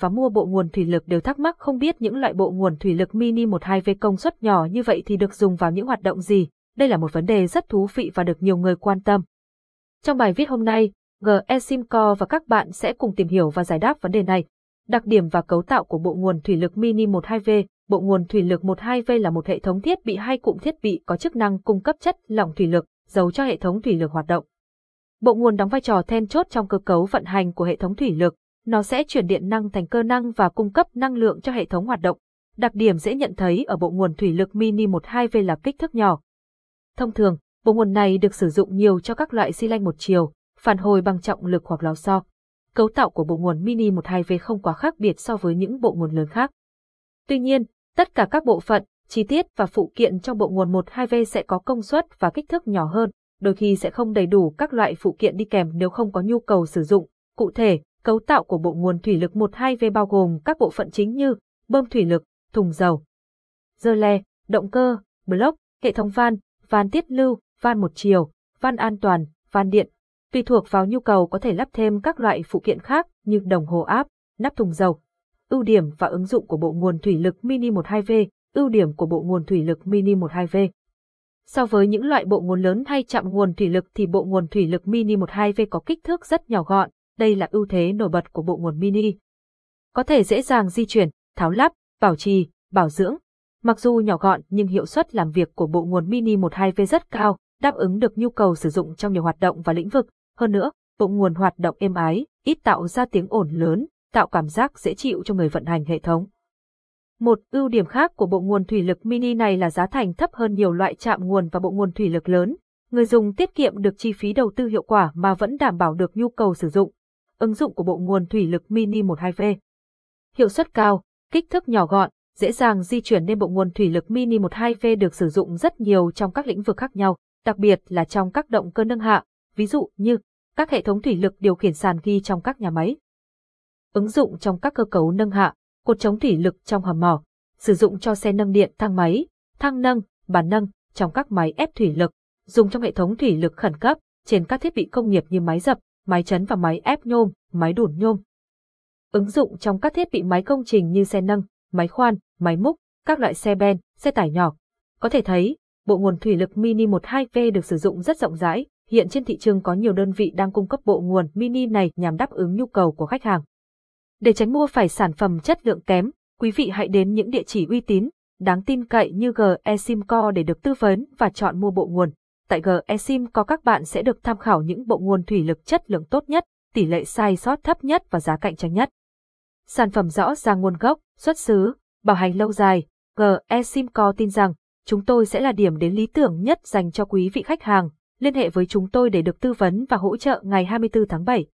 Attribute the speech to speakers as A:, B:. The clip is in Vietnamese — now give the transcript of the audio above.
A: và mua bộ nguồn thủy lực đều thắc mắc không biết những loại bộ nguồn thủy lực mini 12V công suất nhỏ như vậy thì được dùng vào những hoạt động gì. Đây là một vấn đề rất thú vị và được nhiều người quan tâm. Trong bài viết hôm nay, GE Simco và các bạn sẽ cùng tìm hiểu và giải đáp vấn đề này. Đặc điểm và cấu tạo của bộ nguồn thủy lực mini 12V Bộ nguồn thủy lực 12V là một hệ thống thiết bị hay cụm thiết bị có chức năng cung cấp chất lỏng thủy lực, giấu cho hệ thống thủy lực hoạt động. Bộ nguồn đóng vai trò then chốt trong cơ cấu vận hành của hệ thống thủy lực, nó sẽ chuyển điện năng thành cơ năng và cung cấp năng lượng cho hệ thống hoạt động. Đặc điểm dễ nhận thấy ở bộ nguồn thủy lực mini 12V là kích thước nhỏ. Thông thường, bộ nguồn này được sử dụng nhiều cho các loại xi lanh một chiều, phản hồi bằng trọng lực hoặc lò xo. Cấu tạo của bộ nguồn mini 12V không quá khác biệt so với những bộ nguồn lớn khác. Tuy nhiên, tất cả các bộ phận, chi tiết và phụ kiện trong bộ nguồn 12V sẽ có công suất và kích thước nhỏ hơn, đôi khi sẽ không đầy đủ các loại phụ kiện đi kèm nếu không có nhu cầu sử dụng. Cụ thể, cấu tạo của bộ nguồn thủy lực 12V bao gồm các bộ phận chính như bơm thủy lực, thùng dầu, dơ le, động cơ, block, hệ thống van, van tiết lưu, van một chiều, van an toàn, van điện. Tùy thuộc vào nhu cầu có thể lắp thêm các loại phụ kiện khác như đồng hồ áp, nắp thùng dầu. Ưu điểm và ứng dụng của bộ nguồn thủy lực Mini 12V, ưu điểm của bộ nguồn thủy lực Mini 12V. So với những loại bộ nguồn lớn hay chạm nguồn thủy lực thì bộ nguồn thủy lực Mini 12V có kích thước rất nhỏ gọn, đây là ưu thế nổi bật của bộ nguồn Mini. Có thể dễ dàng di chuyển, tháo lắp, bảo trì, bảo dưỡng. Mặc dù nhỏ gọn nhưng hiệu suất làm việc của bộ nguồn Mini 12V rất cao, đáp ứng được nhu cầu sử dụng trong nhiều hoạt động và lĩnh vực. Hơn nữa, bộ nguồn hoạt động êm ái, ít tạo ra tiếng ồn lớn, tạo cảm giác dễ chịu cho người vận hành hệ thống. Một ưu điểm khác của bộ nguồn thủy lực mini này là giá thành thấp hơn nhiều loại chạm nguồn và bộ nguồn thủy lực lớn. Người dùng tiết kiệm được chi phí đầu tư hiệu quả mà vẫn đảm bảo được nhu cầu sử dụng. Ứng dụng của bộ nguồn thủy lực mini 12V. Hiệu suất cao, kích thước nhỏ gọn, dễ dàng di chuyển nên bộ nguồn thủy lực mini 12V được sử dụng rất nhiều trong các lĩnh vực khác nhau, đặc biệt là trong các động cơ nâng hạ, ví dụ như các hệ thống thủy lực điều khiển sàn ghi trong các nhà máy. Ứng dụng trong các cơ cấu nâng hạ, cột chống thủy lực trong hầm mỏ, sử dụng cho xe nâng điện thang máy, thang nâng, bàn nâng, trong các máy ép thủy lực, dùng trong hệ thống thủy lực khẩn cấp, trên các thiết bị công nghiệp như máy dập, máy chấn và máy ép nhôm, máy đủn nhôm. Ứng dụng trong các thiết bị máy công trình như xe nâng, máy khoan, máy múc, các loại xe ben, xe tải nhỏ. Có thể thấy, bộ nguồn thủy lực mini 12V được sử dụng rất rộng rãi, hiện trên thị trường có nhiều đơn vị đang cung cấp bộ nguồn mini này nhằm đáp ứng nhu cầu của khách hàng. Để tránh mua phải sản phẩm chất lượng kém, quý vị hãy đến những địa chỉ uy tín, đáng tin cậy như GeSimco để được tư vấn và chọn mua bộ nguồn. Tại GeSimco các bạn sẽ được tham khảo những bộ nguồn thủy lực chất lượng tốt nhất, tỷ lệ sai sót thấp nhất và giá cạnh tranh nhất. Sản phẩm rõ ràng nguồn gốc, xuất xứ, bảo hành lâu dài, GeSimco tin rằng chúng tôi sẽ là điểm đến lý tưởng nhất dành cho quý vị khách hàng. Liên hệ với chúng tôi để được tư vấn và hỗ trợ ngày 24 tháng 7.